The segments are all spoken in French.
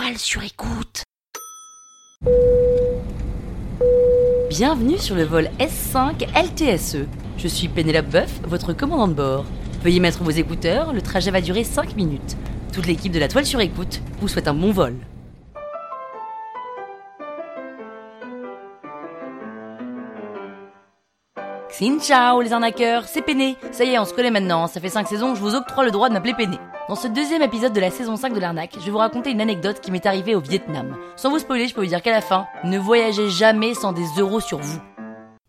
toile sur écoute. Bienvenue sur le vol S5 LTSE. Je suis Pénélope Boeuf, votre commandant de bord. Veuillez mettre vos écouteurs, le trajet va durer 5 minutes. Toute l'équipe de la toile sur écoute vous souhaite un bon vol. Xin ciao les arnaqueurs, c'est Péné. Ça y est, on se connaît maintenant, ça fait 5 saisons, je vous octroie le droit de m'appeler Péné. Dans ce deuxième épisode de la saison 5 de l'arnaque, je vais vous raconter une anecdote qui m'est arrivée au Vietnam. Sans vous spoiler, je peux vous dire qu'à la fin, ne voyagez jamais sans des euros sur vous.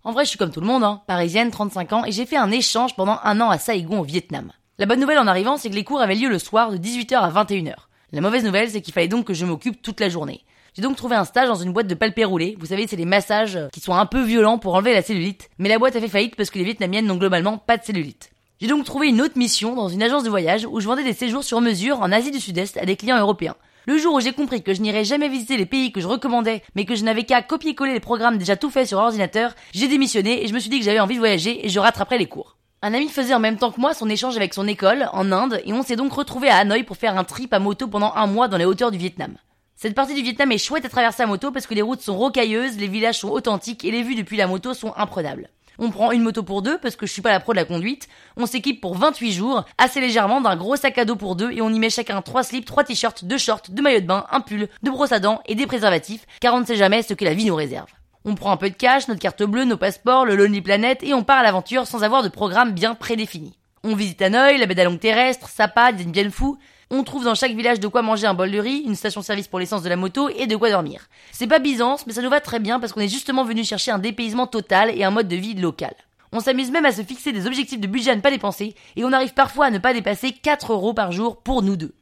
En vrai, je suis comme tout le monde, hein, parisienne, 35 ans, et j'ai fait un échange pendant un an à Saigon au Vietnam. La bonne nouvelle en arrivant, c'est que les cours avaient lieu le soir de 18h à 21h. La mauvaise nouvelle, c'est qu'il fallait donc que je m'occupe toute la journée. J'ai donc trouvé un stage dans une boîte de palpé roulé. Vous savez, c'est les massages qui sont un peu violents pour enlever la cellulite. Mais la boîte a fait faillite parce que les Vietnamiennes n'ont globalement pas de cellulite. J'ai donc trouvé une autre mission dans une agence de voyage où je vendais des séjours sur mesure en Asie du Sud-Est à des clients européens. Le jour où j'ai compris que je n'irais jamais visiter les pays que je recommandais, mais que je n'avais qu'à copier-coller les programmes déjà tout faits sur ordinateur, j'ai démissionné et je me suis dit que j'avais envie de voyager et je rattraperais les cours. Un ami faisait en même temps que moi son échange avec son école en Inde et on s'est donc retrouvé à Hanoï pour faire un trip à moto pendant un mois dans les hauteurs du Vietnam. Cette partie du Vietnam est chouette à traverser à moto parce que les routes sont rocailleuses, les villages sont authentiques et les vues depuis la moto sont imprenables. On prend une moto pour deux parce que je suis pas la pro de la conduite. On s'équipe pour 28 jours, assez légèrement d'un gros sac à dos pour deux et on y met chacun trois slips, trois t-shirts, deux shorts, deux maillots de bain, un pull, deux brosses à dents et des préservatifs car on ne sait jamais ce que la vie nous réserve. On prend un peu de cash, notre carte bleue, nos passeports, le Lonely Planet et on part à l'aventure sans avoir de programme bien prédéfini. On visite Hanoï, la baie d'Along terrestre, Sapa, Dien Phu, on trouve dans chaque village de quoi manger un bol de riz, une station-service pour l'essence de la moto et de quoi dormir. C'est pas Byzance, mais ça nous va très bien parce qu'on est justement venu chercher un dépaysement total et un mode de vie local. On s'amuse même à se fixer des objectifs de budget à ne pas dépenser et on arrive parfois à ne pas dépasser 4 euros par jour pour nous deux.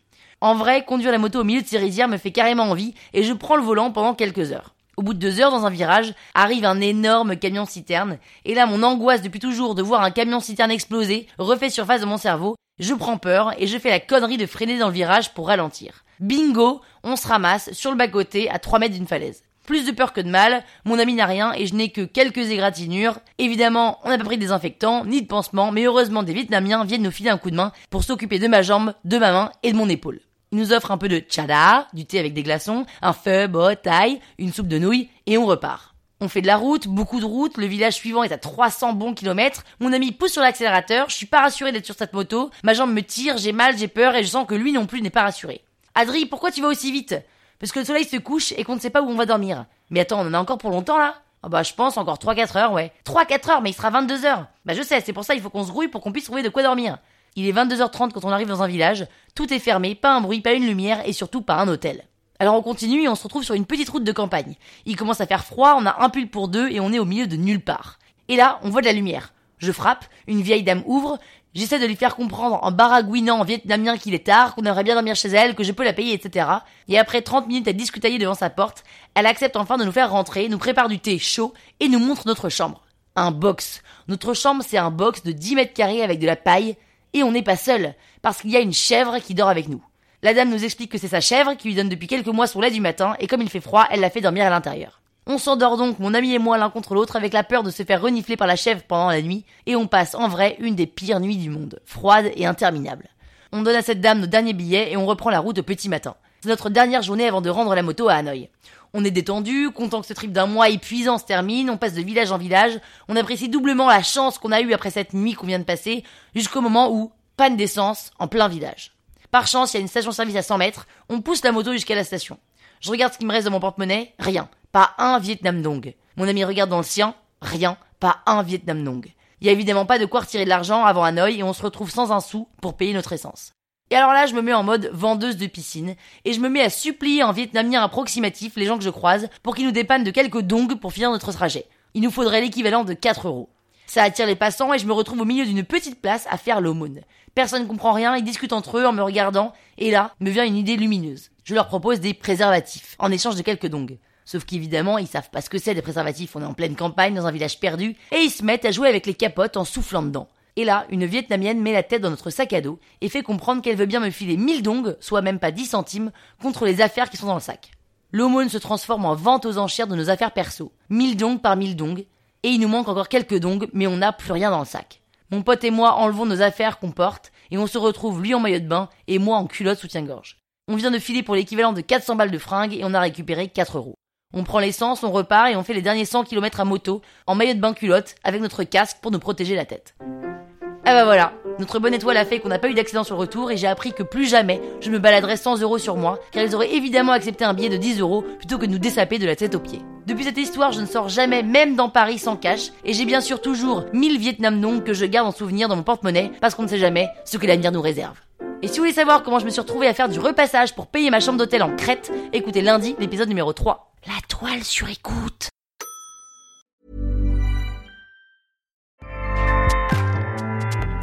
En vrai, conduire la moto au milieu de ces rizières me fait carrément envie et je prends le volant pendant quelques heures. Au bout de deux heures dans un virage, arrive un énorme camion citerne, et là mon angoisse depuis toujours de voir un camion citerne exploser refait surface dans mon cerveau, je prends peur et je fais la connerie de freiner dans le virage pour ralentir. Bingo, on se ramasse sur le bas-côté à 3 mètres d'une falaise. Plus de peur que de mal, mon ami n'a rien et je n'ai que quelques égratignures. Évidemment, on n'a pas pris de désinfectant, ni de pansement, mais heureusement des Vietnamiens viennent nous filer un coup de main pour s'occuper de ma jambe, de ma main et de mon épaule. Ils nous offrent un peu de chada, du thé avec des glaçons, un feu, bot, taille, une soupe de nouilles, et on repart. On fait de la route, beaucoup de route, le village suivant est à 300 bons kilomètres, mon ami pousse sur l'accélérateur, je suis pas rassuré d'être sur cette moto, ma jambe me tire, j'ai mal, j'ai peur, et je sens que lui non plus n'est pas rassuré. Adri, pourquoi tu vas aussi vite? Parce que le soleil se couche et qu'on ne sait pas où on va dormir. Mais attends, on en a encore pour longtemps là? Ah bah je pense encore 3-4 heures, ouais. 3-4 heures, mais il sera 22 heures. Bah je sais, c'est pour ça il faut qu'on se grouille pour qu'on puisse trouver de quoi dormir. Il est 22h30 quand on arrive dans un village, tout est fermé, pas un bruit, pas une lumière et surtout pas un hôtel. Alors on continue et on se retrouve sur une petite route de campagne. Il commence à faire froid, on a un pull pour deux et on est au milieu de nulle part. Et là, on voit de la lumière. Je frappe, une vieille dame ouvre, j'essaie de lui faire comprendre en baragouinant en vietnamien qu'il est tard, qu'on aimerait bien dormir chez elle, que je peux la payer, etc. Et après 30 minutes à discutailler devant sa porte, elle accepte enfin de nous faire rentrer, nous prépare du thé chaud et nous montre notre chambre. Un box. Notre chambre c'est un box de 10 mètres carrés avec de la paille, et on n'est pas seul, parce qu'il y a une chèvre qui dort avec nous. La dame nous explique que c'est sa chèvre qui lui donne depuis quelques mois son lait du matin, et comme il fait froid, elle la fait dormir à l'intérieur. On s'endort donc, mon ami et moi, l'un contre l'autre, avec la peur de se faire renifler par la chèvre pendant la nuit, et on passe en vrai une des pires nuits du monde, froide et interminable. On donne à cette dame nos derniers billets et on reprend la route au petit matin. C'est notre dernière journée avant de rendre la moto à Hanoï. On est détendu, content que ce trip d'un mois épuisant se termine, on passe de village en village, on apprécie doublement la chance qu'on a eue après cette nuit qu'on vient de passer, jusqu'au moment où, panne d'essence en plein village. Par chance, il y a une station-service à 100 mètres, on pousse la moto jusqu'à la station. Je regarde ce qui me reste dans mon porte-monnaie, rien. Pas un Vietnam Dong. Mon ami regarde dans le sien, rien. Pas un Vietnam Dong. Il y a évidemment pas de quoi retirer de l'argent avant Hanoï et on se retrouve sans un sou pour payer notre essence. Et alors là, je me mets en mode vendeuse de piscine et je me mets à supplier en vietnamien approximatif les gens que je croise pour qu'ils nous dépannent de quelques dongs pour finir notre trajet. Il nous faudrait l'équivalent de 4 euros. Ça attire les passants et je me retrouve au milieu d'une petite place à faire l'aumône. Personne ne comprend rien, ils discutent entre eux en me regardant, et là, me vient une idée lumineuse. Je leur propose des préservatifs, en échange de quelques dongs. Sauf qu'évidemment, ils savent pas ce que c'est des préservatifs, on est en pleine campagne, dans un village perdu, et ils se mettent à jouer avec les capotes en soufflant dedans. Et là, une Vietnamienne met la tête dans notre sac à dos et fait comprendre qu'elle veut bien me filer 1000 dongs, soit même pas 10 centimes, contre les affaires qui sont dans le sac. L'aumône se transforme en vente aux enchères de nos affaires perso. 1000 dongs par 1000 dongs, et il nous manque encore quelques dongs, mais on n'a plus rien dans le sac. Mon pote et moi enlevons nos affaires qu'on porte, et on se retrouve lui en maillot de bain, et moi en culotte soutien-gorge. On vient de filer pour l'équivalent de 400 balles de fringues et on a récupéré 4 euros. On prend l'essence, on repart et on fait les derniers 100 km à moto, en maillot de bain culotte, avec notre casque pour nous protéger la tête. Ah bah voilà, notre bonne étoile a fait qu'on n'a pas eu d'accident sur le retour et j'ai appris que plus jamais je me baladerai 100 euros sur moi, car ils auraient évidemment accepté un billet de 10 euros plutôt que de nous dessaper de la tête aux pieds. Depuis cette histoire, je ne sors jamais, même dans Paris, sans cash, et j'ai bien sûr toujours 1000 Vietnam Dong que je garde en souvenir dans mon porte-monnaie, parce qu'on ne sait jamais ce que l'avenir nous réserve. Et si vous voulez savoir comment je me suis retrouvée à faire du repassage pour payer ma chambre d'hôtel en Crète, écoutez lundi l'épisode numéro 3. La toile sur écoute.